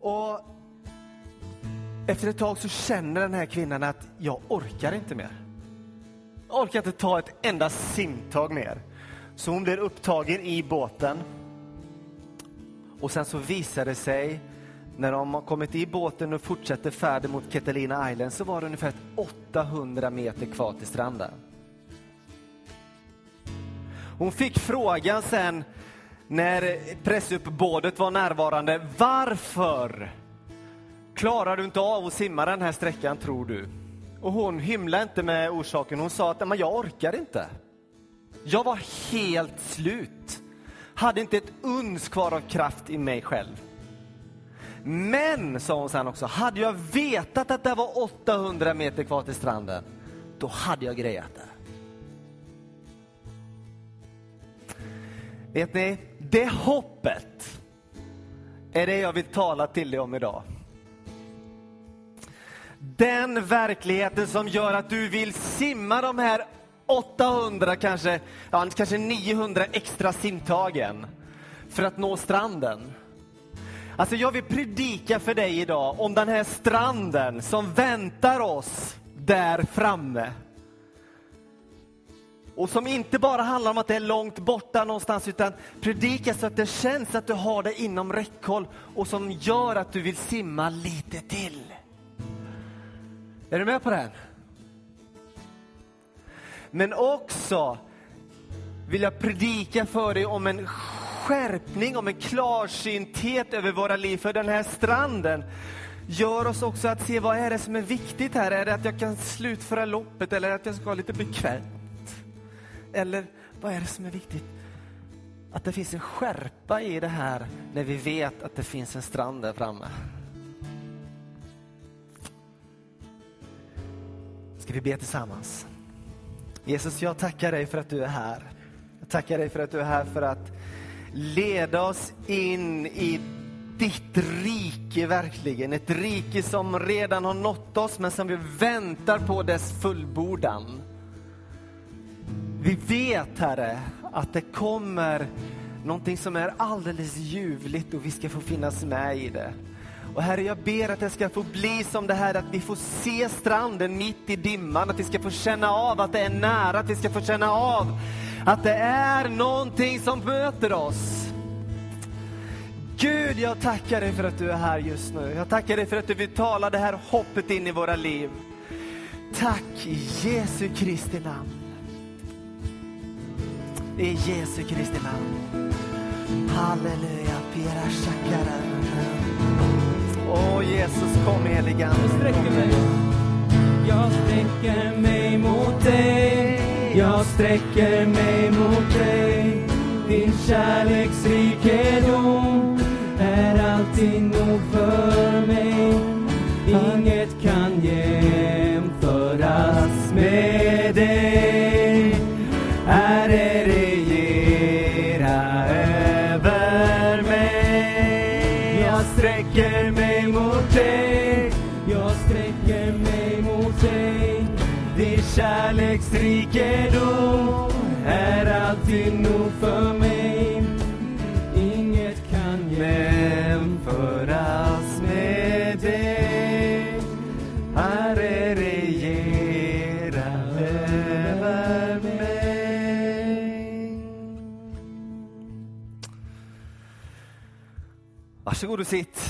Och efter ett tag så känner den här kvinnan att jag orkar inte mer. Jag orkar inte ta ett enda simtag mer. Så hon blir upptagen i båten. Och sen så visar det sig när de har kommit i båten och fortsätter färden mot Catalina Island så var det ungefär 800 meter kvar till stranden. Hon fick frågan sen när pressuppbådet var närvarande. Varför klarar du inte av att simma den här sträckan tror du? Och hon hymlade inte med orsaken. Hon sa att men jag orkar inte. Jag var helt slut. Hade inte ett uns kvar av kraft i mig själv. Men, sa hon sen också, hade jag vetat att det var 800 meter kvar till stranden, då hade jag grejat det. Vet ni, det hoppet är det jag vill tala till dig om idag. Den verkligheten som gör att du vill simma de här 800, kanske, ja, kanske 900 extra simtagen för att nå stranden. Alltså jag vill predika för dig idag om den här stranden som väntar oss där framme. Och som inte bara handlar om att det är långt borta någonstans, utan predika så att det känns att du har det inom räckhåll och som gör att du vill simma lite till. Är du med på det? Men också vill jag predika för dig om en skärpning, om en klarsynthet över våra liv. För den här stranden gör oss också att se vad är det som är viktigt här. Är det att jag kan slutföra loppet eller att jag ska ha lite bekvämt? Eller vad är det som är viktigt? Att det finns en skärpa i det här när vi vet att det finns en strand där framme. Ska vi be tillsammans? Jesus, jag tackar dig för att du är här. Jag tackar dig för att du är här för att leda oss in i ditt rike verkligen. Ett rike som redan har nått oss men som vi väntar på dess fullbordan. Vi vet, Herre, att det kommer någonting som är alldeles ljuvligt och vi ska få finnas med i det. Och Herre, jag ber att det ska få bli som det här att vi får se stranden mitt i dimman, att vi ska få känna av att det är nära, att vi ska få känna av att det är någonting som möter oss. Gud, jag tackar dig för att du är här just nu. Jag tackar dig för att du vill tala det här hoppet in i våra liv. Tack i Jesu Kristi namn. I Jesu Kristi namn. Halleluja, Pira Shakara. Åh Jesus, kom helige Ande. Jag sträcker mig. Jag sträcker mig mot dig. Jag sträcker mig mot dig. Din kärleksrikedom är alltid nog för mig. Inget kan jämföras med dig. Kärleksrikedom är alltid nog för mig. Inget kan jämföras med dig. Herre, regera över mig. Varsågod och sitt.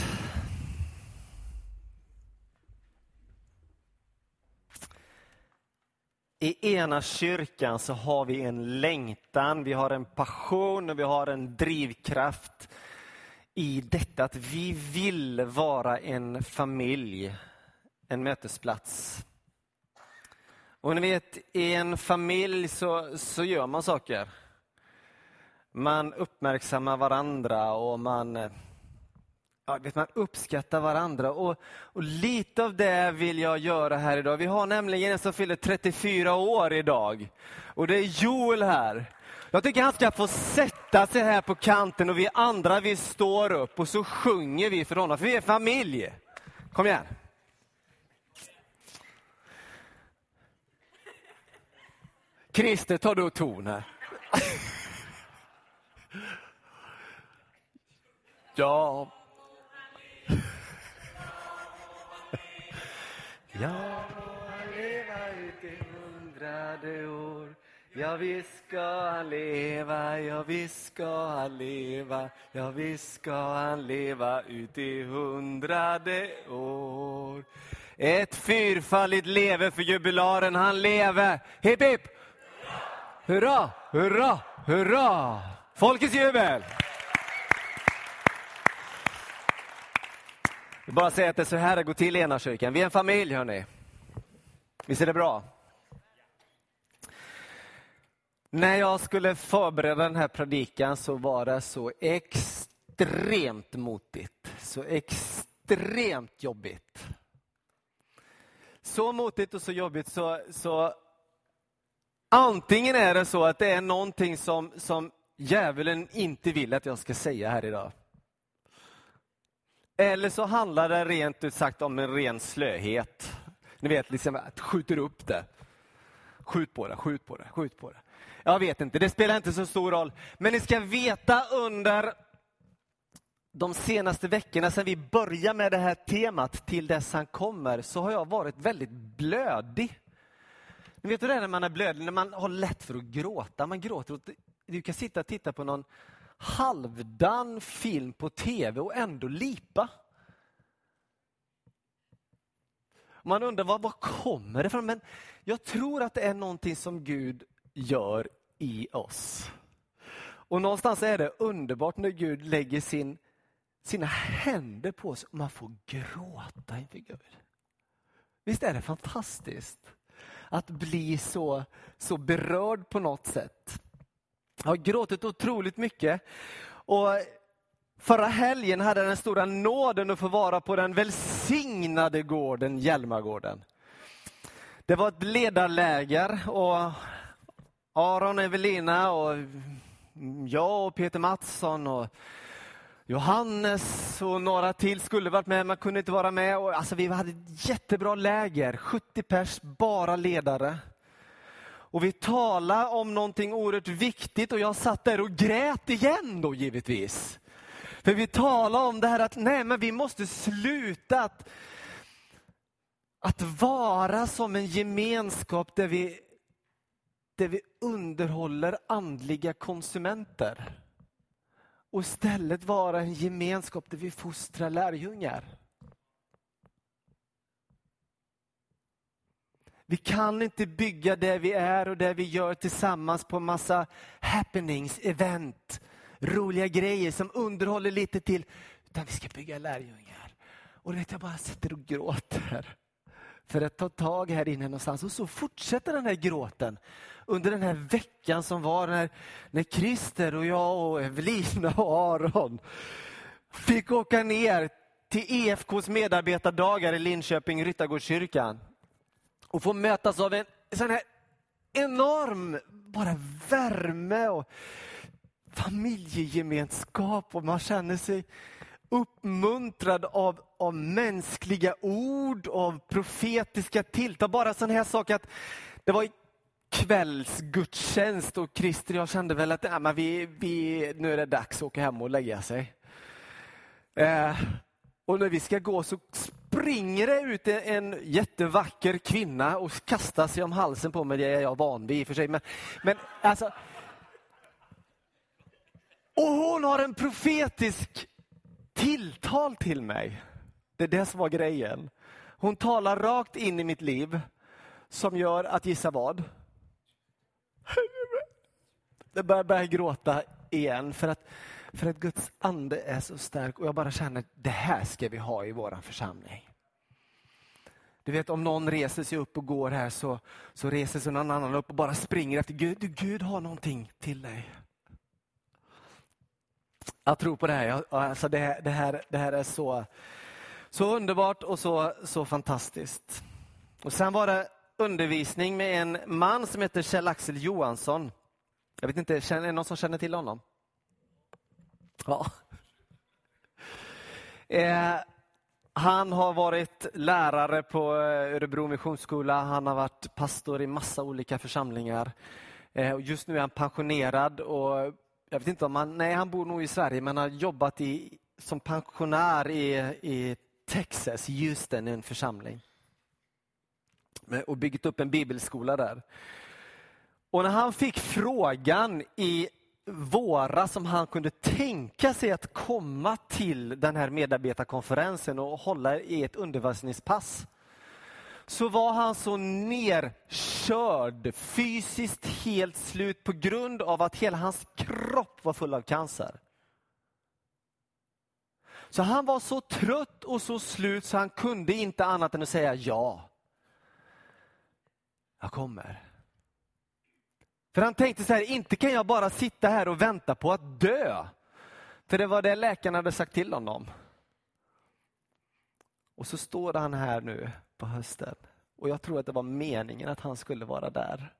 I ena kyrkan så har vi en längtan, vi har en passion och vi har en drivkraft i detta att vi vill vara en familj, en mötesplats. Och ni vet, i en familj så, så gör man saker. Man uppmärksammar varandra och man ja, vet man uppskattar varandra. Och, och lite av det vill jag göra här idag. Vi har nämligen en som fyller 34 år idag. Och det är Joel här. Jag tycker han ska få sätta sig här på kanten och vi andra vi står upp och så sjunger vi för honom, för vi är familj. Kom igen. Christer, tar du ton här. Ja. Ja, han leva ut i hundrade år. Ja, visst ska han leva, ja, visst ska han leva, ja, visst ska han leva ut i hundrade år. Ett fyrfaldigt leve för jubilaren, han leve. Hipp hipp! Hurra, hurra, hurra! Folkets jubel! Jag vill bara säga att det är så här det går till i Enarkyrkan. Vi är en familj, hörni. Visst är det bra? När jag skulle förbereda den här predikan så var det så extremt motigt, så extremt jobbigt. Så motigt och så jobbigt så, så antingen är det så att det är någonting som, som djävulen inte vill att jag ska säga här idag. Eller så handlar det rent ut sagt om en ren slöhet. Ni vet, liksom att skjuter upp det. Skjut på det, skjut på det, skjut på det. Jag vet inte, det spelar inte så stor roll. Men ni ska veta under de senaste veckorna sedan vi började med det här temat till dess han kommer så har jag varit väldigt blödig. Ni vet hur det är när man är blödig, när man har lätt för att gråta. Man gråter. Du kan sitta och titta på någon halvdan film på tv och ändå lipa. Man undrar var, var kommer det ifrån? Men jag tror att det är någonting som Gud gör i oss. Och någonstans är det underbart när Gud lägger sin, sina händer på oss och man får gråta inför Gud. Visst är det fantastiskt? Att bli så, så berörd på något sätt. Jag har gråtit otroligt mycket. Och förra helgen hade jag den stora nåden att få vara på den välsignade gården Hjälmagården. Det var ett ledarläger och Aron, Evelina och jag och Peter Mattsson och Johannes och några till skulle varit med, men kunde inte vara med. Alltså, vi hade ett jättebra läger, 70 pers, bara ledare. Och vi talade om någonting oerhört viktigt och jag satt där och grät igen då givetvis. För vi talade om det här att nej, men vi måste sluta att, att vara som en gemenskap där vi, där vi underhåller andliga konsumenter. Och istället vara en gemenskap där vi fostrar lärjungar. Vi kan inte bygga det vi är och det vi gör tillsammans på massa happenings, event, roliga grejer som underhåller lite till, utan vi ska bygga lärjungar. Och vet, jag bara sitter och gråter för att ta tag här inne någonstans. Och så fortsätter den här gråten under den här veckan som var när, när Christer och jag och Evelina och Aron fick åka ner till EFKs medarbetardagar i Linköping, Ryttargårdskyrkan och få mötas av en sån här enorm bara värme och familjegemenskap och man känner sig uppmuntrad av, av mänskliga ord, av profetiska tilltal. Bara sån här sak att det var kvällsgudstjänst och Christer jag kände väl att ja, men vi, vi, nu är det dags att åka hem och lägga sig. Eh, och när vi ska gå så springer det ut en jättevacker kvinna och kastar sig om halsen på mig. Det är jag van vid i och för sig. Men, men alltså, och hon har en profetisk tilltal till mig. Det är det som var grejen. Hon talar rakt in i mitt liv som gör att, gissa vad? Jag börjar, börjar gråta igen för att för att Guds ande är så stark och jag bara känner att det här ska vi ha i vår församling. Du vet om någon reser sig upp och går här så, så reser sig någon annan upp och bara springer efter Gud. Gud har någonting till dig. Jag tror på det här. Alltså det, det, här, det här är så, så underbart och så, så fantastiskt. Och Sen var det undervisning med en man som heter Kjell-Axel Johansson. Jag vet inte, är det någon som känner till honom? Ja. Eh, han har varit lärare på eh, Örebro Missionsskola. Han har varit pastor i massa olika församlingar. Eh, just nu är han pensionerad och jag vet inte om han, nej han bor nog i Sverige men har jobbat i, som pensionär i, i Texas, Houston, i en församling. och byggt upp en bibelskola där. Och när han fick frågan i våra som han kunde tänka sig att komma till den här medarbetarkonferensen och hålla i ett undervisningspass så var han så nerkörd, fysiskt helt slut på grund av att hela hans kropp var full av cancer. Så han var så trött och så slut så han kunde inte annat än att säga ja. Jag kommer. För han tänkte så här, inte kan jag bara sitta här och vänta på att dö. För det var det läkarna hade sagt till honom. Och så står han här nu på hösten. Och jag tror att det var meningen att han skulle vara där.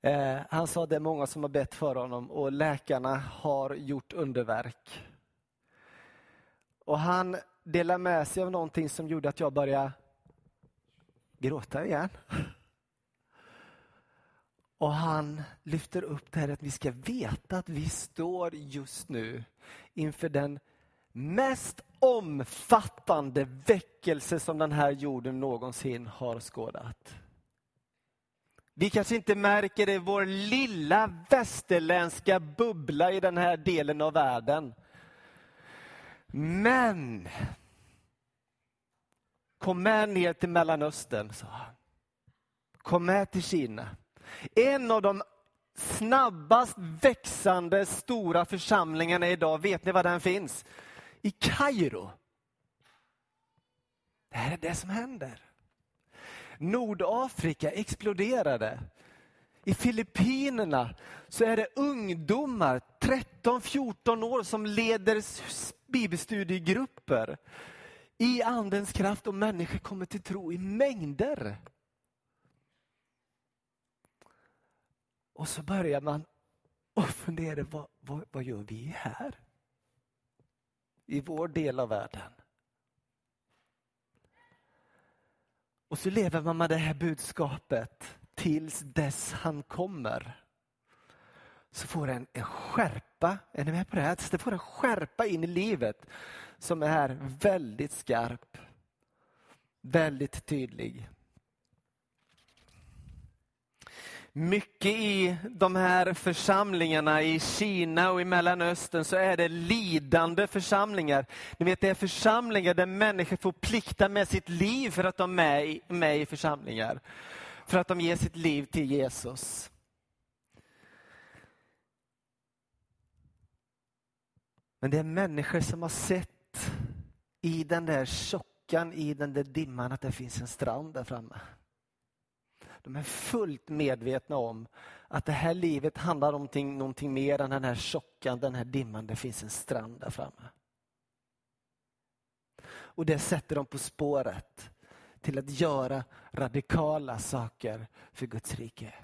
Eh, han sa att det är många som har bett för honom och läkarna har gjort underverk. Och han delar med sig av någonting som gjorde att jag började gråta igen. Och han lyfter upp det här att vi ska veta att vi står just nu inför den mest omfattande väckelse som den här jorden någonsin har skådat. Vi kanske inte märker det i vår lilla västerländska bubbla i den här delen av världen. Men kom med ner till Mellanöstern, sa han. Kom med till Kina. En av de snabbast växande stora församlingarna idag, vet ni var den finns? I Kairo. Det här är det som händer. Nordafrika exploderade. I Filippinerna så är det ungdomar, 13-14 år, som leder bibelstudiegrupper i andens kraft och människor kommer till tro i mängder. Och så börjar man och fundera, vad, vad, vad gör vi här? I vår del av världen. Och så lever man med det här budskapet tills dess han kommer. Så får en, en skärpa, är ni med på det? Här? Det får en skärpa in i livet som är väldigt skarp. Väldigt tydlig. Mycket i de här församlingarna i Kina och i Mellanöstern så är det lidande församlingar. Ni vet, det är församlingar där människor får plikta med sitt liv för att de är med i församlingar. För att de ger sitt liv till Jesus. Men det är människor som har sett i den där tjockan, i den där dimman, att det finns en strand där framme. De är fullt medvetna om att det här livet handlar om någonting, någonting mer än den här tjockan, den här dimman. Det finns en strand där framme. Och det sätter dem på spåret till att göra radikala saker för Guds rike.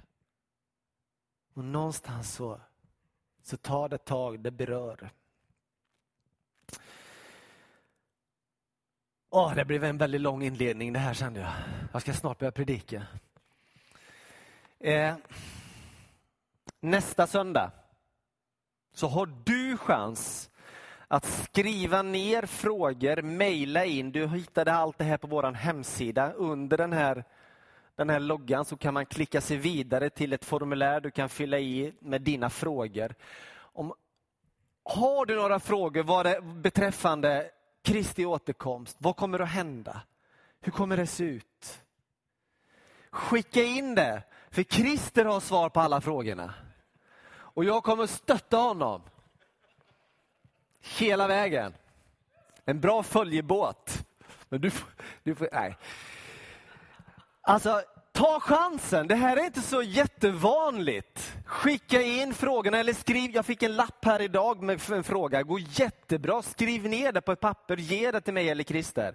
Och någonstans så, så tar det tag, det berör. Åh, det blev en väldigt lång inledning det här kände jag. Jag ska snart börja predika. Eh, nästa söndag så har du chans att skriva ner frågor, mejla in. Du hittade allt det här på vår hemsida. Under den här, den här loggan så kan man klicka sig vidare till ett formulär du kan fylla i med dina frågor. Om, har du några frågor vad det, beträffande Kristi återkomst? Vad kommer att hända? Hur kommer det se ut? Skicka in det för Christer har svar på alla frågorna. Och jag kommer stötta honom. Hela vägen. En bra följebåt. Men du, du får, nej. Alltså, ta chansen. Det här är inte så jättevanligt. Skicka in frågorna eller skriv. Jag fick en lapp här idag med en fråga. Det Går jättebra. Skriv ner det på ett papper. Ge det till mig eller Christer.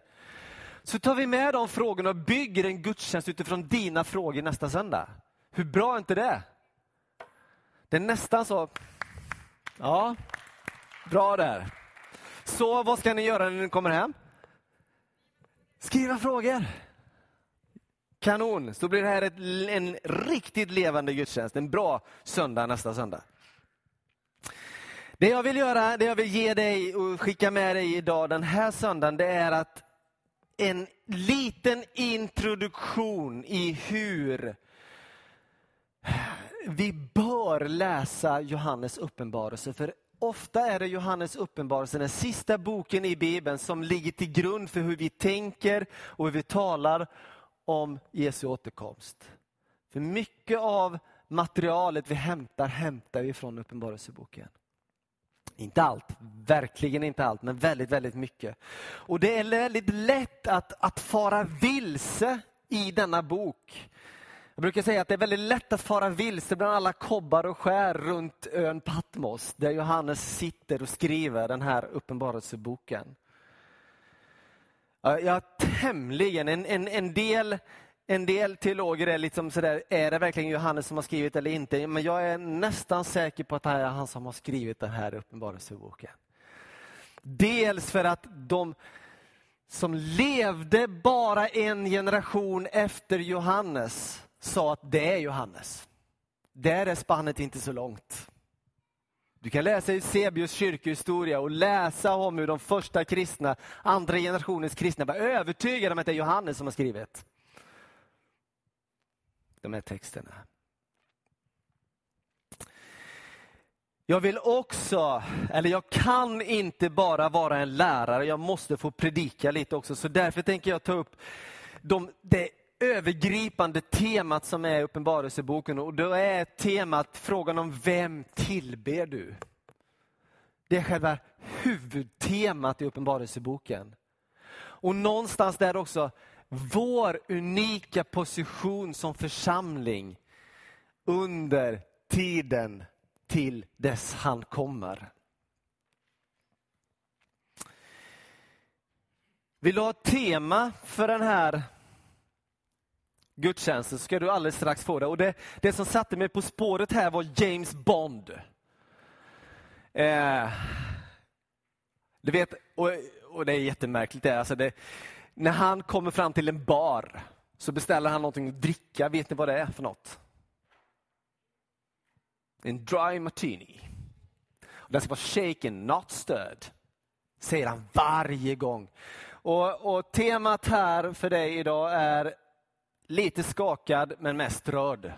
Så tar vi med de frågorna och bygger en gudstjänst utifrån dina frågor nästa söndag. Hur bra är inte det? Det är nästan så. Ja, bra där. Så vad ska ni göra när ni kommer hem? Skriva frågor. Kanon, så blir det här ett, en riktigt levande gudstjänst. En bra söndag nästa söndag. Det jag vill göra, det jag vill ge dig och skicka med dig idag den här söndagen, det är att en liten introduktion i hur vi bör läsa Johannes uppenbarelse. För ofta är det Johannes uppenbarelse, den sista boken i Bibeln, som ligger till grund för hur vi tänker och hur vi talar om Jesu återkomst. För mycket av materialet vi hämtar, hämtar vi från Uppenbarelseboken. Inte allt, verkligen inte allt, men väldigt, väldigt mycket. Och det är väldigt lätt att, att fara vilse i denna bok. Jag brukar säga att det är väldigt lätt att fara vilse bland alla kobbar och skär runt ön Patmos, där Johannes sitter och skriver den här uppenbarelseboken. Jag tämligen, en, en, en del en del teologer är liksom sådär, är det verkligen Johannes som har skrivit eller inte? Men jag är nästan säker på att det är han som har skrivit den här uppenbarelseboken. Dels för att de som levde bara en generation efter Johannes sa att det är Johannes. Där är spannet inte så långt. Du kan läsa Eusebius kyrkohistoria och läsa om hur de första kristna, andra generationens kristna var övertygade om att det är Johannes som har skrivit de här texterna. Jag vill också, eller jag kan inte bara vara en lärare, jag måste få predika lite också. Så därför tänker jag ta upp de, det övergripande temat som är i Uppenbarelseboken. Och då är temat frågan om vem tillber du? Det är själva huvudtemat i Uppenbarelseboken. Och någonstans där också, vår unika position som församling under tiden till dess han kommer. Vill du ha ett tema för den här gudstjänsten så ska du alldeles strax få det. Och det, det som satte mig på spåret här var James Bond. Eh, du vet, och, och det är jättemärkligt. Det, alltså det, när han kommer fram till en bar så beställer han någonting att dricka. Vet ni vad det är för något? En dry martini. Den ska vara shaken, not stirred. Säger han varje gång. Och, och temat här för dig idag är lite skakad men mest rörd.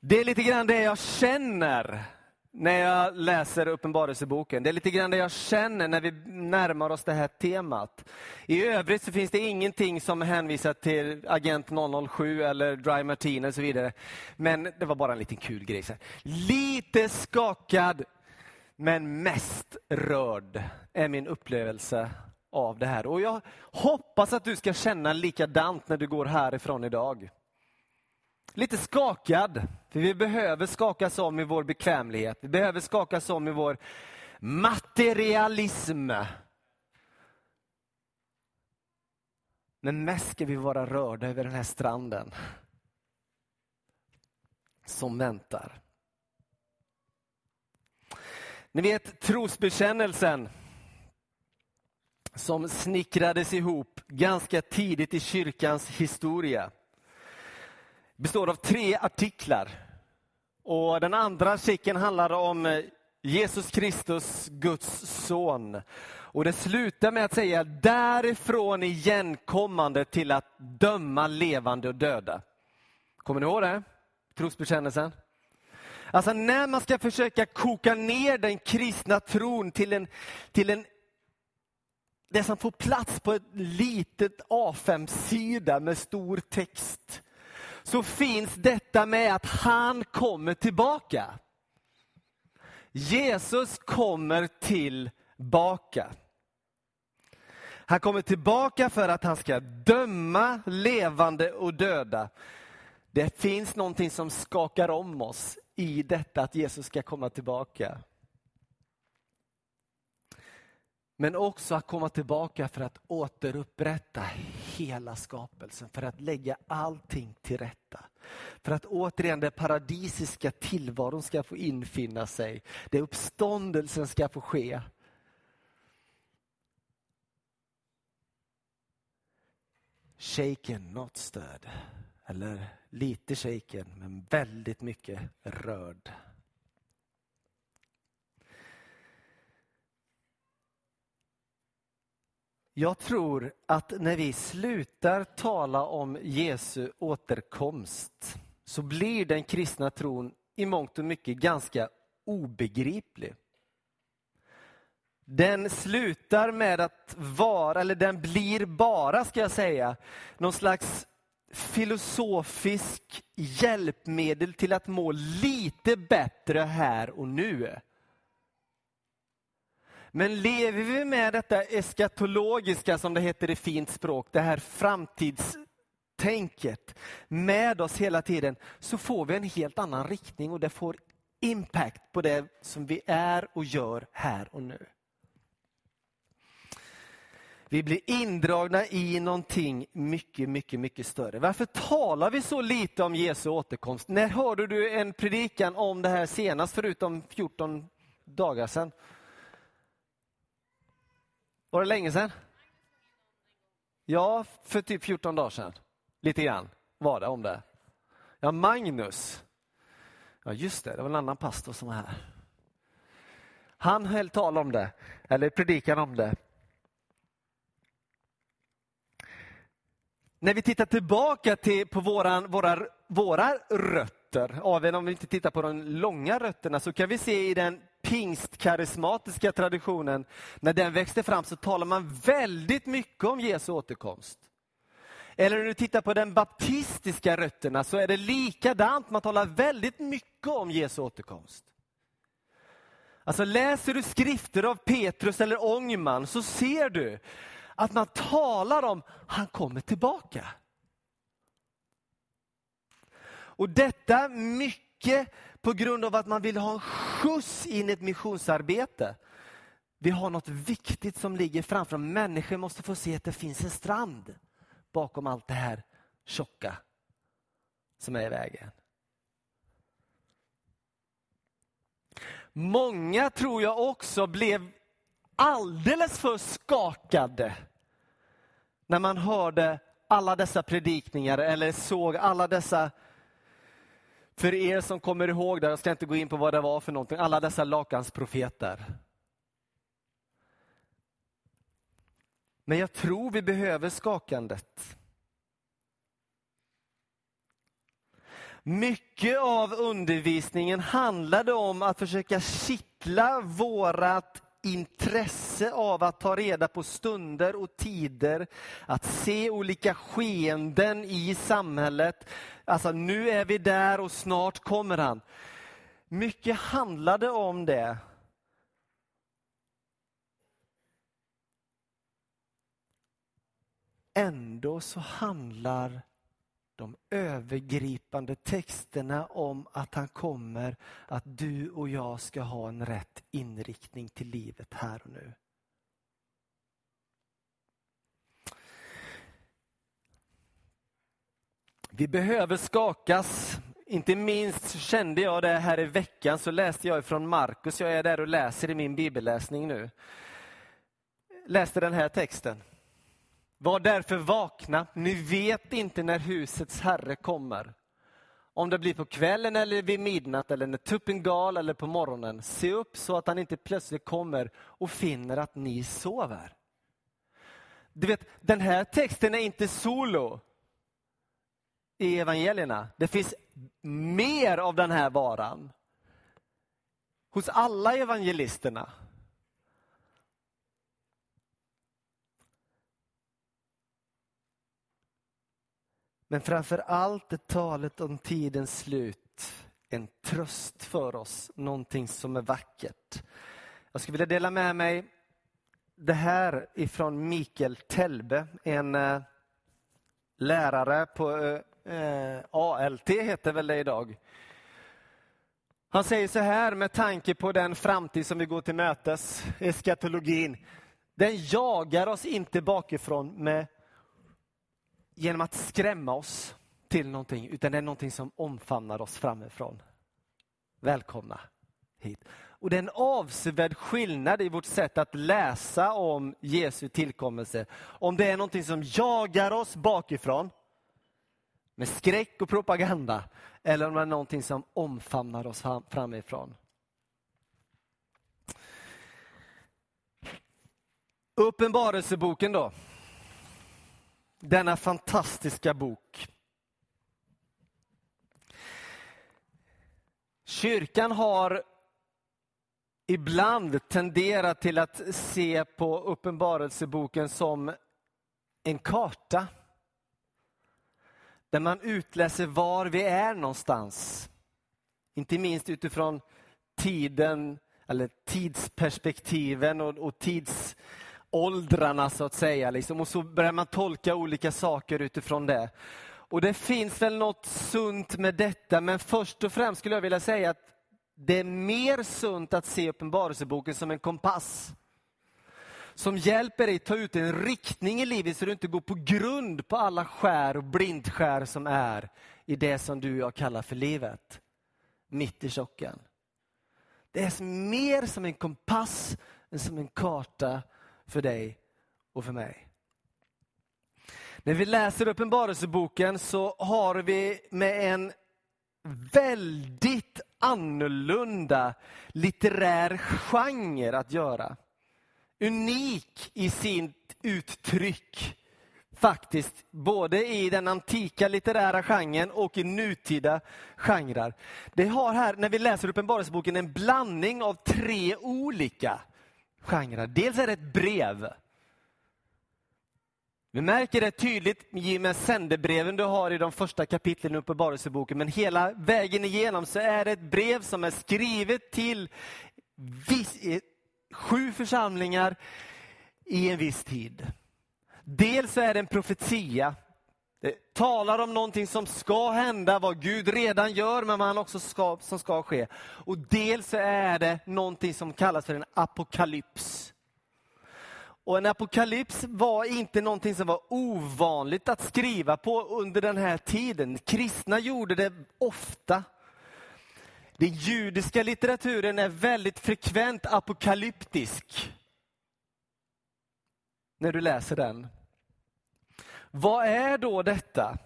Det är lite grann det jag känner när jag läser Uppenbarelseboken. Det är lite grann det jag känner när vi närmar oss det här temat. I övrigt så finns det ingenting som hänvisar till Agent 007 eller Dry Martini och så vidare. Men det var bara en liten kul grej. Lite skakad, men mest rörd är min upplevelse av det här. Och jag hoppas att du ska känna likadant när du går härifrån idag lite skakad. För vi behöver skakas om i vår bekvämlighet. Vi behöver skakas om i vår materialism. Men mest ska vi vara rörda över den här stranden som väntar. Ni vet trosbekännelsen som snickrades ihop ganska tidigt i kyrkans historia består av tre artiklar. Och Den andra artikeln handlar om eh, Jesus Kristus, Guds son. Och Det slutar med att säga därifrån igenkommande till att döma levande och döda. Kommer ni ihåg det? Trosbekännelsen. Alltså när man ska försöka koka ner den kristna tron till en, till en det som får plats på ett litet A5-sida med stor text så finns detta med att han kommer tillbaka. Jesus kommer tillbaka. Han kommer tillbaka för att han ska döma levande och döda. Det finns någonting som skakar om oss i detta att Jesus ska komma tillbaka. Men också att komma tillbaka för att återupprätta hela skapelsen, för att lägga allting till rätta. För att återigen den paradisiska tillvaron ska få infinna sig, det uppståndelsen ska få ske. Shaken, not stirred. Eller lite shaken, men väldigt mycket rörd. Jag tror att när vi slutar tala om Jesu återkomst så blir den kristna tron i mångt och mycket ganska obegriplig. Den slutar med att vara, eller den blir bara, ska jag säga, någon slags filosofisk hjälpmedel till att må lite bättre här och nu. Men lever vi med detta eskatologiska, som det heter i fint språk, det här framtidstänket med oss hela tiden, så får vi en helt annan riktning och det får impact på det som vi är och gör här och nu. Vi blir indragna i någonting mycket, mycket, mycket större. Varför talar vi så lite om Jesu återkomst? När hörde du en predikan om det här senast, förutom 14 dagar sedan? Var det länge sedan? Ja, för typ 14 dagar sedan. Lite grann var det om det. Ja, Magnus. Ja, just det, det var en annan pastor som var här. Han höll tal om det, eller predikan om det. När vi tittar tillbaka till, på våran, våra, våra rötter, även om vi inte tittar på de långa rötterna, så kan vi se i den pingstkarismatiska traditionen, när den växte fram så talar man väldigt mycket om Jesu återkomst. Eller när du tittar på den baptistiska rötterna så är det likadant, man talar väldigt mycket om Jesu återkomst. Alltså läser du skrifter av Petrus eller Ångman så ser du att man talar om han kommer tillbaka. Och detta mycket på grund av att man vill ha en skjuts in i ett missionsarbete. Vi har något viktigt som ligger framför Människor måste få se att det finns en strand bakom allt det här tjocka som är i vägen. Många tror jag också blev alldeles för skakade när man hörde alla dessa predikningar eller såg alla dessa för er som kommer ihåg det, jag ska inte gå in på vad det var för någonting, alla dessa lakansprofeter. Men jag tror vi behöver skakandet. Mycket av undervisningen handlade om att försöka kittla vårat intresse av att ta reda på stunder och tider, att se olika skeenden i samhället. Alltså nu är vi där och snart kommer han. Mycket handlade om det. Ändå så handlar de övergripande texterna om att han kommer, att du och jag ska ha en rätt inriktning till livet här och nu. Vi behöver skakas. Inte minst kände jag det här i veckan, så läste jag från Markus. Jag är där och läser i min bibelläsning nu. Läste den här texten. Var därför vakna, ni vet inte när husets herre kommer. Om det blir på kvällen eller vid midnatt eller när tuppen gal eller på morgonen. Se upp så att han inte plötsligt kommer och finner att ni sover. Du vet, den här texten är inte solo i evangelierna. Det finns mer av den här varan hos alla evangelisterna. Men framför allt är talet om tidens slut en tröst för oss, någonting som är vackert. Jag skulle vilja dela med mig det här ifrån Mikael Telbe, en eh, lärare på eh, eh ALT, heter väl det idag. Han säger så här med tanke på den framtid som vi går till mötes, eskatologin. Den jagar oss inte bakifrån med genom att skrämma oss till någonting, utan det är någonting som omfamnar oss framifrån. Välkomna hit. Och det är en avsevärd skillnad i vårt sätt att läsa om Jesu tillkommelse. Om det är någonting som jagar oss bakifrån med skräck och propaganda, eller om det är någonting som omfamnar oss framifrån. Uppenbarelseboken då. Denna fantastiska bok. Kyrkan har ibland tenderat till att se på Uppenbarelseboken som en karta. Där man utläser var vi är någonstans. Inte minst utifrån tiden, eller tidsperspektiven och, och åldrarna, så att säga. Liksom. Och så börjar man tolka olika saker utifrån det. Och det finns väl något sunt med detta, men först och främst skulle jag vilja säga att det är mer sunt att se Uppenbarelseboken som en kompass. Som hjälper dig ta ut en riktning i livet så du inte går på grund på alla skär och blindskär som är i det som du och jag kallar för livet. Mitt i tjocken. Det är mer som en kompass än som en karta för dig och för mig. När vi läser Uppenbarelseboken så har vi med en väldigt annorlunda litterär genre att göra. Unik i sitt uttryck faktiskt, både i den antika litterära genren och i nutida genrer. Det har här, när vi läser Uppenbarelseboken, en blandning av tre olika genrer. Dels är det ett brev. Vi märker det tydligt med sändebreven du har i de första kapitlen i Uppenbarelseboken, men hela vägen igenom så är det ett brev som är skrivet till viss, sju församlingar i en viss tid. Dels är det en profetia. Eh, talar om någonting som ska hända, vad Gud redan gör, men vad han också ska, som ska ske. Och dels är det någonting som kallas för en apokalyps. Och en apokalyps var inte någonting som var ovanligt att skriva på under den här tiden. Kristna gjorde det ofta. Den judiska litteraturen är väldigt frekvent apokalyptisk. När du läser den. Vad är då detta?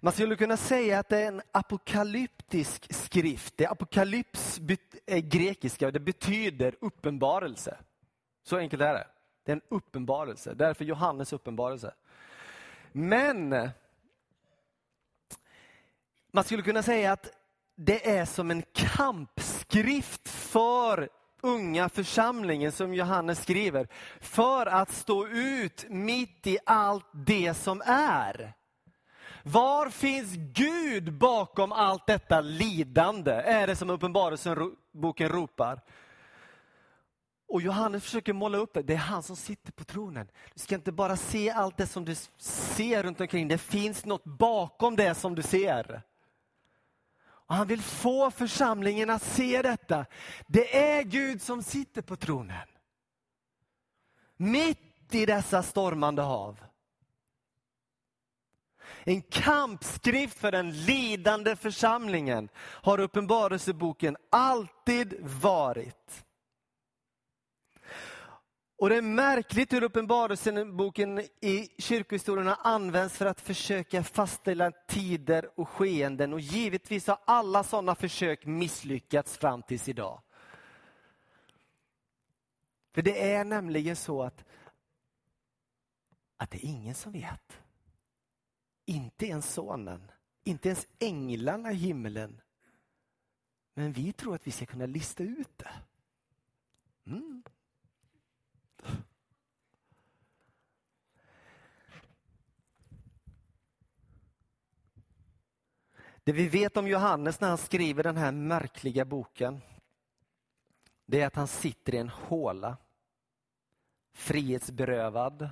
Man skulle kunna säga att det är en apokalyptisk skrift. Det apokalyps är eh, grekiska och det betyder uppenbarelse. Så enkelt är det. Det är en uppenbarelse, därför Johannes uppenbarelse. Men man skulle kunna säga att det är som en kampskrift för unga församlingen som Johannes skriver. För att stå ut mitt i allt det som är. Var finns Gud bakom allt detta lidande? Är det som Uppenbarelseboken ropar. Och Johannes försöker måla upp det. Det är han som sitter på tronen. Du ska inte bara se allt det som du ser runt omkring. Det finns något bakom det som du ser. Och han vill få församlingen att se detta. Det är Gud som sitter på tronen. Mitt i dessa stormande hav. En kampskrift för den lidande församlingen har Uppenbarelseboken alltid varit. Och Det är märkligt hur Uppenbarelseboken i kyrkohistorien har använts för att försöka fastställa tider och skeenden. Och givetvis har alla sådana försök misslyckats fram tills idag. För det är nämligen så att, att det är ingen som vet. Inte ens sonen, inte ens änglarna i himlen. Men vi tror att vi ska kunna lista ut det. Mm. Det vi vet om Johannes när han skriver den här märkliga boken, det är att han sitter i en håla, frihetsberövad,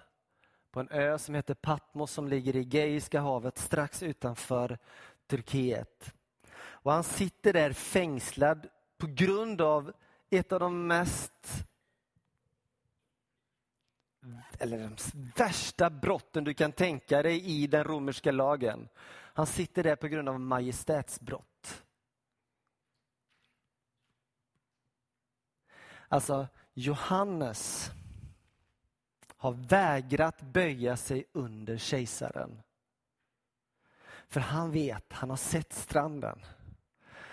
på en ö som heter Patmos som ligger i Geiska havet strax utanför Turkiet. Och han sitter där fängslad på grund av ett av de mest eller de värsta brotten du kan tänka dig i den romerska lagen. Han sitter där på grund av majestätsbrott. Alltså, Johannes har vägrat böja sig under kejsaren. För han vet, han har sett stranden.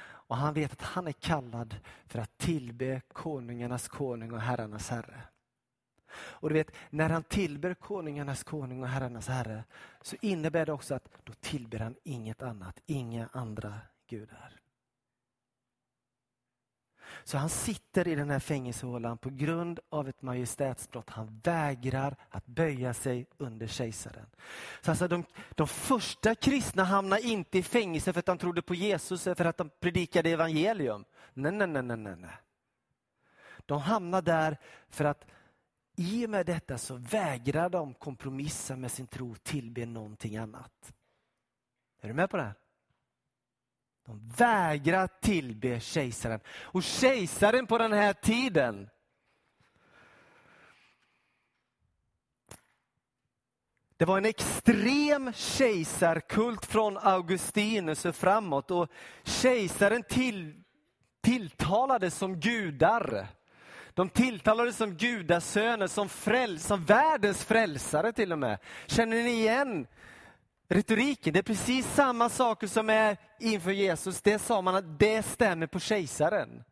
Och han vet att han är kallad för att tillbe konungarnas konung och herrarnas herre. Och du vet, när han tillber konungarnas konung och herrarnas herre så innebär det också att då tillber han inget annat, inga andra gudar. Så han sitter i den här fängelsehålan på grund av ett majestätsbrott. Han vägrar att böja sig under kejsaren. Så alltså de, de första kristna hamnar inte i fängelse för att de trodde på Jesus, för att de predikade evangelium. Nej, nej, nej, nej, nej. De hamnar där för att i och med detta så vägrar de kompromissa med sin tro, tillbe någonting annat. Är du med på det? De vägrar tillbe kejsaren. Och kejsaren på den här tiden Det var en extrem kejsarkult från Augustinus och framåt och kejsaren till, tilltalades som gudar. De tilltalades som gudasöner, som, fräls, som världens frälsare till och med. Känner ni igen retoriken? Det är precis samma saker som är inför Jesus. Det sa man att det stämmer på kejsaren.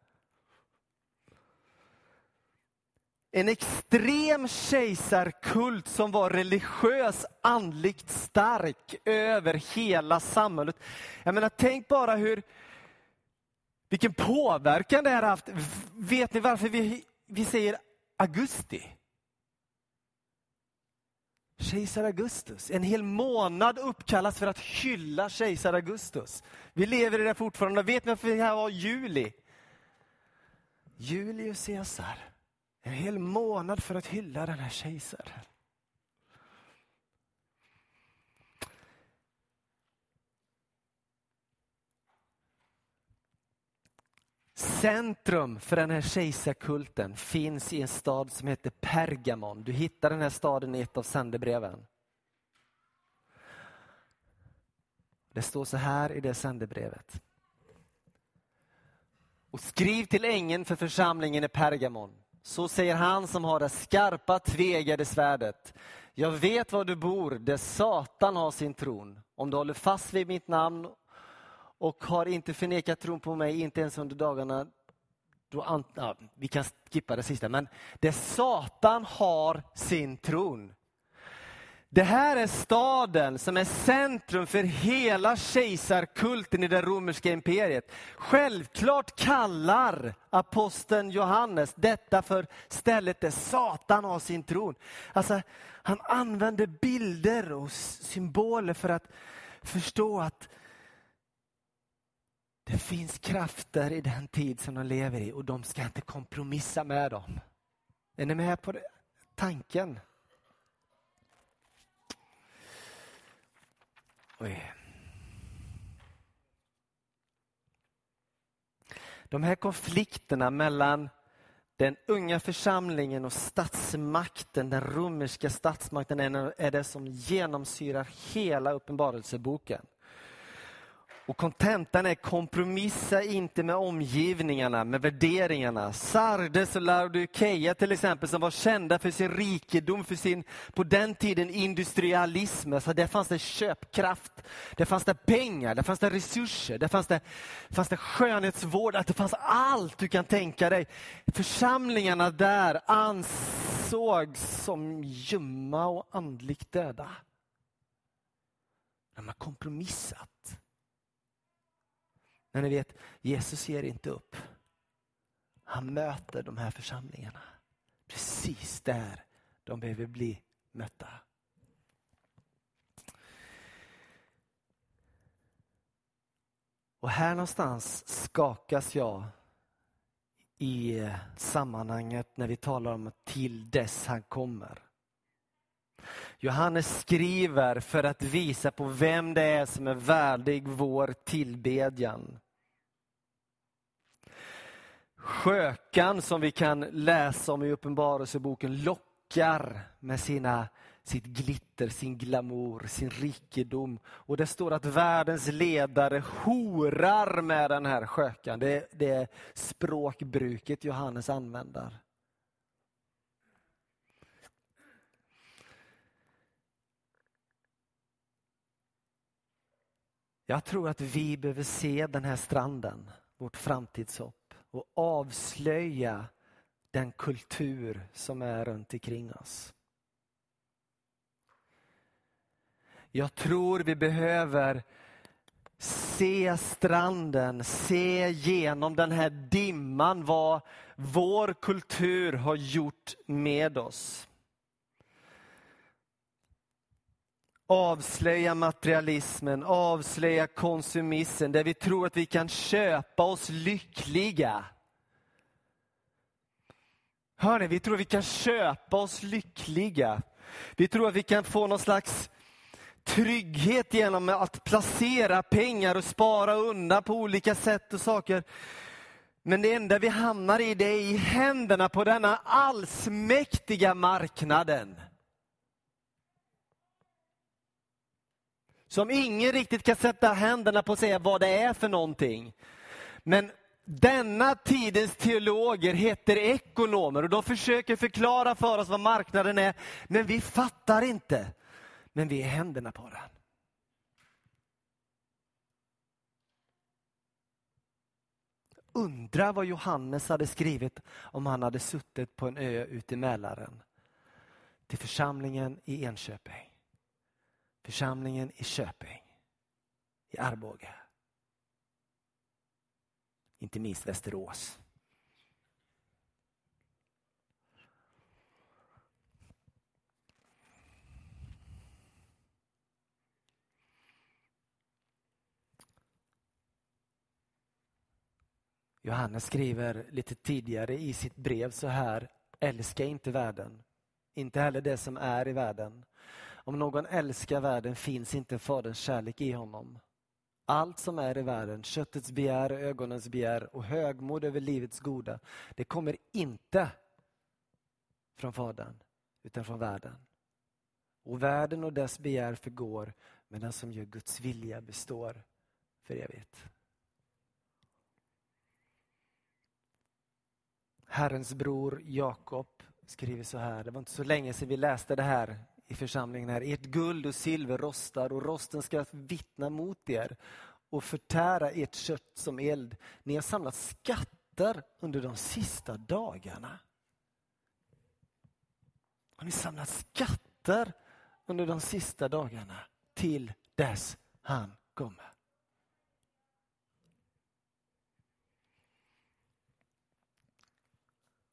En extrem kejsarkult som var religiös, andligt stark över hela samhället. Jag menar, tänk bara hur, vilken påverkan det här har haft. Vet ni varför vi vi säger augusti. Kejsar Augustus. En hel månad uppkallas för att hylla kejsar Augustus. Vi lever i det fortfarande. Vet ni varför det här var juli? Julius Caesar. En hel månad för att hylla den här kejsaren. Centrum för den här kejsarkulten finns i en stad som heter Pergamon. Du hittar den här staden i ett av sändebreven. Det står så här i det sändebrevet. Och skriv till ängeln för församlingen i Pergamon. Så säger han som har det skarpa tvegade svärdet. Jag vet var du bor, där Satan har sin tron. Om du håller fast vid mitt namn och har inte förnekat tron på mig, inte ens under dagarna då, ja, vi kan skippa det sista, men där Satan har sin tron. Det här är staden som är centrum för hela kejsarkulten i det romerska imperiet. Självklart kallar aposteln Johannes detta för stället där Satan har sin tron. Alltså, han använder bilder och symboler för att förstå att det finns krafter i den tid som de lever i och de ska inte kompromissa med dem. Är ni med på det? tanken? Oj. De här konflikterna mellan den unga församlingen och statsmakten, den romerska statsmakten, är det som genomsyrar hela uppenbarelseboken. Och kontentan är kompromissa inte med omgivningarna, med värderingarna. Sardes och Laodikeia till exempel som var kända för sin rikedom, för sin på den tiden industrialism. Alltså där fanns det köpkraft, där fanns det pengar, där fanns det resurser, där fanns det, fanns det skönhetsvård, att det fanns allt du kan tänka dig. Församlingarna där ansågs som ljumma och andligt döda. De har kompromissat. Men ni vet, Jesus ger inte upp. Han möter de här församlingarna precis där de behöver bli mötta. Och här någonstans skakas jag i sammanhanget när vi talar om till dess han kommer. Johannes skriver för att visa på vem det är som är värdig vår tillbedjan. Skökan som vi kan läsa om i Uppenbarelseboken lockar med sina, sitt glitter, sin glamour, sin rikedom. Och det står att världens ledare horar med den här skökan. Det, det är språkbruket Johannes använder. Jag tror att vi behöver se den här stranden vårt framtidshopp och avslöja den kultur som är runt omkring oss. Jag tror vi behöver se stranden, se genom den här dimman vad vår kultur har gjort med oss. Avslöja materialismen, avslöja konsumismen där vi tror att vi kan köpa oss lyckliga. Hör ni, vi tror att vi kan köpa oss lyckliga. Vi tror att vi kan få någon slags trygghet genom att placera pengar och spara undan på olika sätt och saker. Men det enda vi hamnar i det är i händerna på denna allsmäktiga marknaden. Som ingen riktigt kan sätta händerna på och säga vad det är för någonting. Men denna tidens teologer heter ekonomer och de försöker förklara för oss vad marknaden är, men vi fattar inte. Men vi är händerna på den. Undra vad Johannes hade skrivit om han hade suttit på en ö ute i Mälaren. Till församlingen i Enköping. Församlingen i Köping. I Arboga. Inte minst Västerås. Johannes skriver lite tidigare i sitt brev så här, älska inte världen, inte heller det som är i världen. Om någon älskar världen finns inte Faderns kärlek i honom. Allt som är i världen, köttets begär, ögonens begär och högmod över livets goda, det kommer inte från Fadern, utan från världen. Och världen och dess begär förgår, men den som gör Guds vilja består för evigt. Herrens bror Jakob skriver så här, det var inte så länge sedan vi läste det här i församlingen här. Ert guld och silver rostar och rosten ska vittna mot er och förtära ert kött som eld. Ni har samlat skatter under de sista dagarna. Har ni samlat skatter under de sista dagarna till dess han kommer?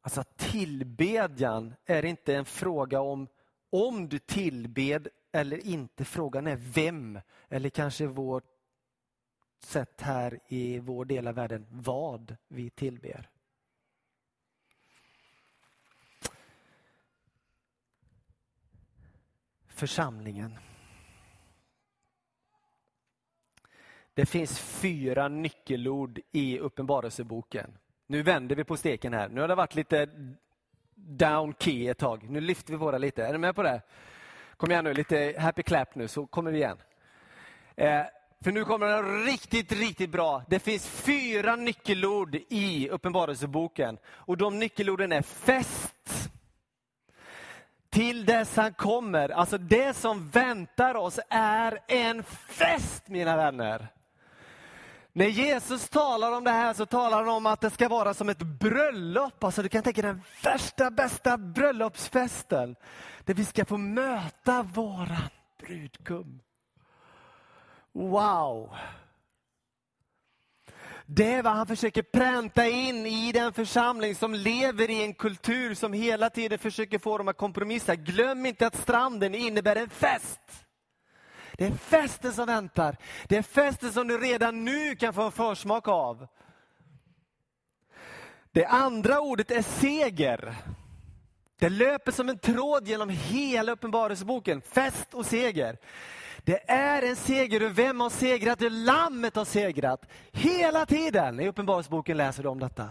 Alltså tillbedjan är inte en fråga om om du tillbed eller inte. Frågan är vem, eller kanske vårt sätt här i vår del av världen, vad vi tillber. Församlingen. Det finns fyra nyckelord i Uppenbarelseboken. Nu vänder vi på steken här. Nu har det varit lite down key ett tag. Nu lyfter vi våra lite. Är ni med på det? Kom igen nu, lite happy clap nu så kommer vi igen. Eh, för nu kommer den riktigt, riktigt bra. Det finns fyra nyckelord i Uppenbarelseboken. Och de nyckelorden är fest, till dess han kommer. Alltså det som väntar oss är en fest mina vänner. När Jesus talar om det här så talar han om att det ska vara som ett bröllop. Alltså du kan tänka dig den värsta, bästa bröllopsfesten. Där vi ska få möta våran brudgum. Wow! Det är vad han försöker pränta in i den församling som lever i en kultur som hela tiden försöker få dem att kompromissa. Glöm inte att stranden innebär en fest. Det är festen som väntar. Det är festen som du redan nu kan få en försmak av. Det andra ordet är seger. Det löper som en tråd genom hela Uppenbarelseboken. Fest och seger. Det är en seger och vem har segrat? Det Lammet har segrat. Hela tiden i Uppenbarelseboken läser du om detta.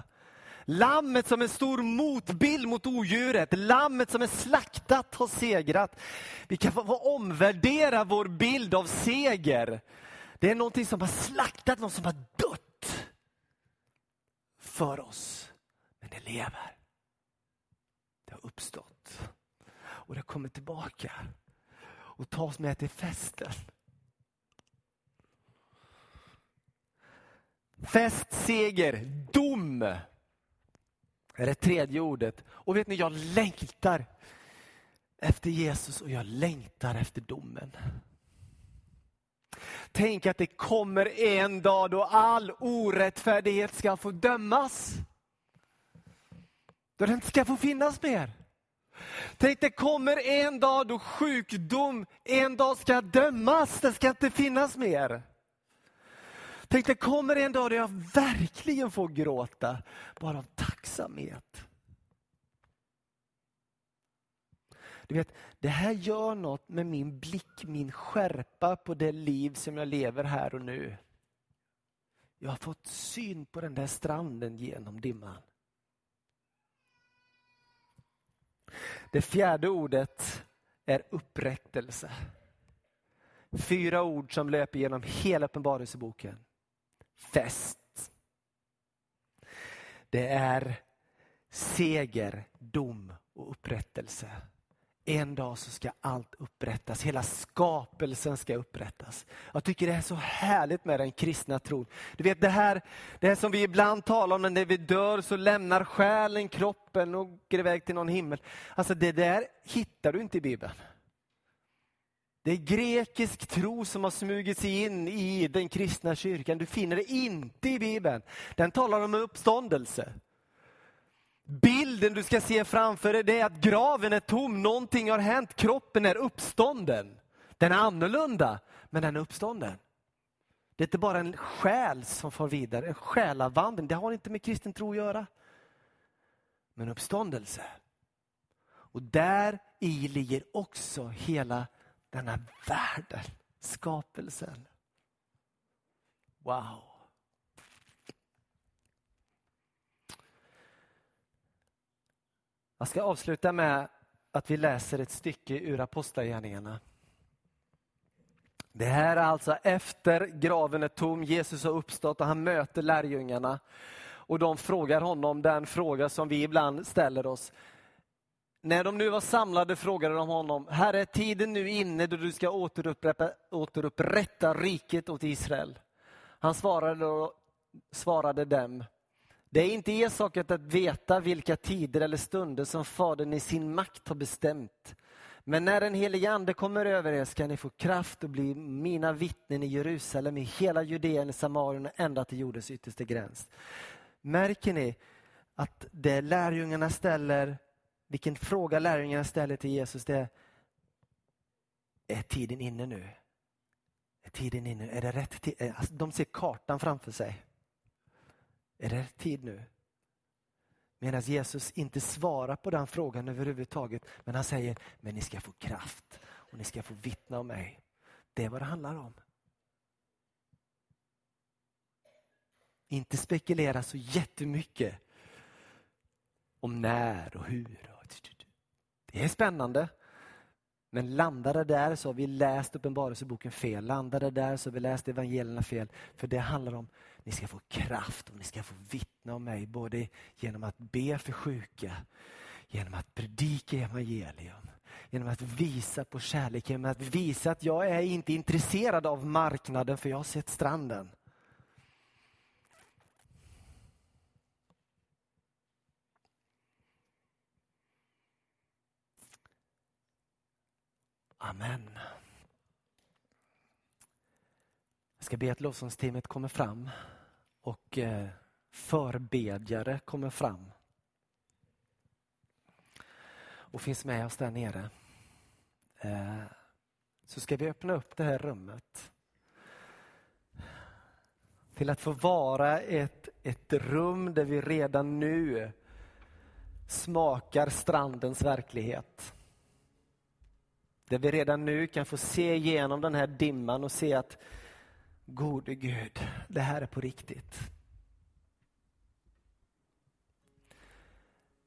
Lammet som en stor motbild mot odjuret, lammet som är slaktat har segrat. Vi kan få omvärdera vår bild av seger. Det är någonting som har slaktat, någon som har dött för oss. Men det lever. Det har uppstått. Och det kommer tillbaka och tas med till festen. Fest, seger, dom är det tredje ordet. Och vet ni, jag längtar efter Jesus och jag längtar efter domen. Tänk att det kommer en dag då all orättfärdighet ska få dömas. Då den inte ska få finnas mer. Tänk det kommer en dag då sjukdom en dag ska dömas, det ska inte finnas mer. Tänk det kommer en dag då jag verkligen får gråta, bara av tacksamhet. Du vet, det här gör något med min blick, min skärpa på det liv som jag lever här och nu. Jag har fått syn på den där stranden genom dimman. Det fjärde ordet är upprättelse. Fyra ord som löper genom hela Uppenbarelseboken. Fest. Det är seger, dom och upprättelse. En dag så ska allt upprättas, hela skapelsen ska upprättas. Jag tycker det är så härligt med den kristna tron. Du vet det här, det här som vi ibland talar om, när vi dör så lämnar själen kroppen och går iväg till någon himmel. Alltså det där hittar du inte i Bibeln. Det är grekisk tro som har smugit sig in i den kristna kyrkan. Du finner det inte i Bibeln. Den talar om uppståndelse. Bilden du ska se framför dig är att graven är tom, någonting har hänt, kroppen är uppstånden. Den är annorlunda, men den är uppstånden. Det är inte bara en själ som far vidare, en själavandring. Det har inte med kristen tro att göra. Men uppståndelse. Och där i ligger också hela denna världen, skapelsen. Wow. Jag ska avsluta med att vi läser ett stycke ur Apostlagärningarna. Det här är alltså efter graven är tom, Jesus har uppstått och han möter lärjungarna. Och de frågar honom den fråga som vi ibland ställer oss. När de nu var samlade frågade de honom, Herre, är tiden nu inne då du ska återupprätta, återupprätta riket åt Israel? Han svarade, svarade dem, det är inte er sak att veta vilka tider eller stunder som Fadern i sin makt har bestämt. Men när den helige Ande kommer över er ska ni få kraft att bli mina vittnen i Jerusalem, i hela Judeen, i Samarien och ända till jordens yttersta gräns. Märker ni att det lärjungarna ställer, vilken fråga lärjungarna ställer till Jesus, det är, är tiden inne nu? Är tiden inne? Är det rätt tid? Eh, alltså, de ser kartan framför sig. Är det tid nu? Medan Jesus inte svarar på den frågan överhuvudtaget. Men han säger, men ni ska få kraft och ni ska få vittna om mig. Det är vad det handlar om. Inte spekulera så jättemycket om när och hur. Det är spännande. Men landade där så har vi läst Uppenbarelseboken fel. Landade där så har vi läst evangelierna fel. För det handlar om att ni ska få kraft och ni ska få vittna om mig. Både genom att be för sjuka, genom att predika evangelium. Genom att visa på kärlek, genom att visa att jag är inte intresserad av marknaden för jag har sett stranden. Amen. Jag ska be att lovsångsteamet kommer fram och eh, förbedjare kommer fram. Och finns med oss där nere. Eh, så ska vi öppna upp det här rummet. Till att få vara ett, ett rum där vi redan nu smakar strandens verklighet. Där vi redan nu kan få se igenom den här dimman och se att gode Gud, det här är på riktigt.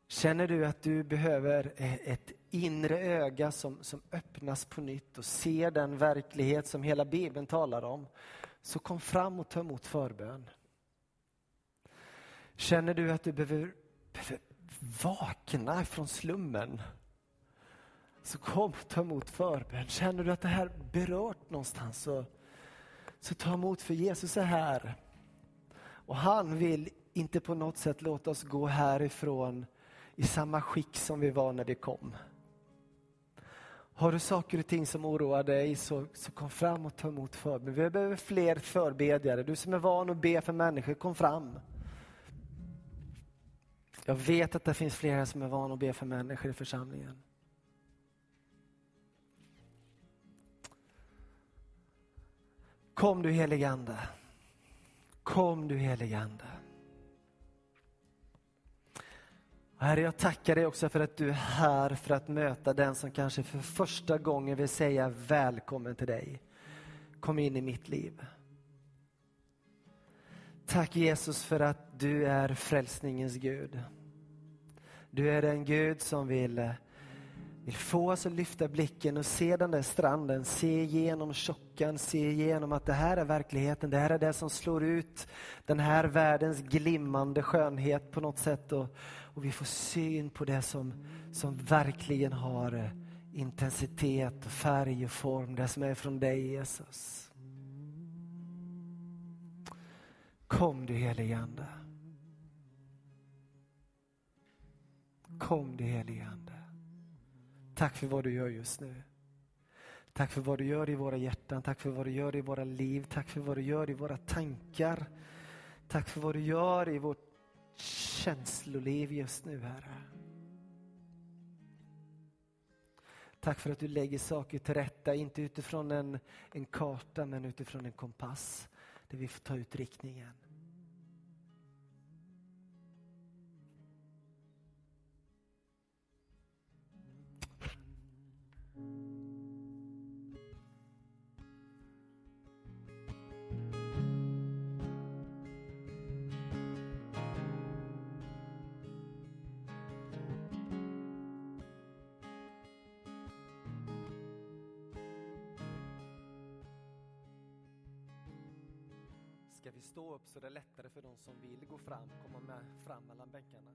Känner du att du behöver e-, ett inre öga som, som öppnas på nytt och ser den verklighet som hela Bibeln talar om, så kom fram och ta emot förbön. Känner du att du behöver, behöver vakna från slummen så kom och ta emot förbön. Känner du att det här berört någonstans så, så ta emot för Jesus är här. Och han vill inte på något sätt låta oss gå härifrån i samma skick som vi var när vi kom. Har du saker och ting som oroar dig så, så kom fram och ta emot förbön. Vi behöver fler förbedjare. Du som är van att be för människor, kom fram. Jag vet att det finns flera som är vana att be för människor i församlingen. Kom du heligande. Kom du heligande. Herre, jag tackar dig också för att du är här för att möta den som kanske för första gången vill säga välkommen till dig. Kom in i mitt liv. Tack Jesus för att du är frälsningens Gud. Du är en Gud som vill, vill få oss att lyfta blicken och se den där stranden, se igenom tjockan, se igenom att det här är verkligheten, det här är det som slår ut den här världens glimmande skönhet på något sätt. Och, och vi får syn på det som, som verkligen har eh, intensitet, och färg och form, det som är från dig Jesus. Kom du helige Ande. Kom du helige Ande. Tack för vad du gör just nu. Tack för vad du gör i våra hjärtan, tack för vad du gör i våra liv, tack för vad du gör i våra tankar. Tack för vad du gör i vårt känsloliv just nu, Herre. Tack för att du lägger saker till rätta, inte utifrån en, en karta men utifrån en kompass där vi får ta ut riktningen. Stå upp så det är lättare för de som vill gå fram, komma med fram mellan bänkarna.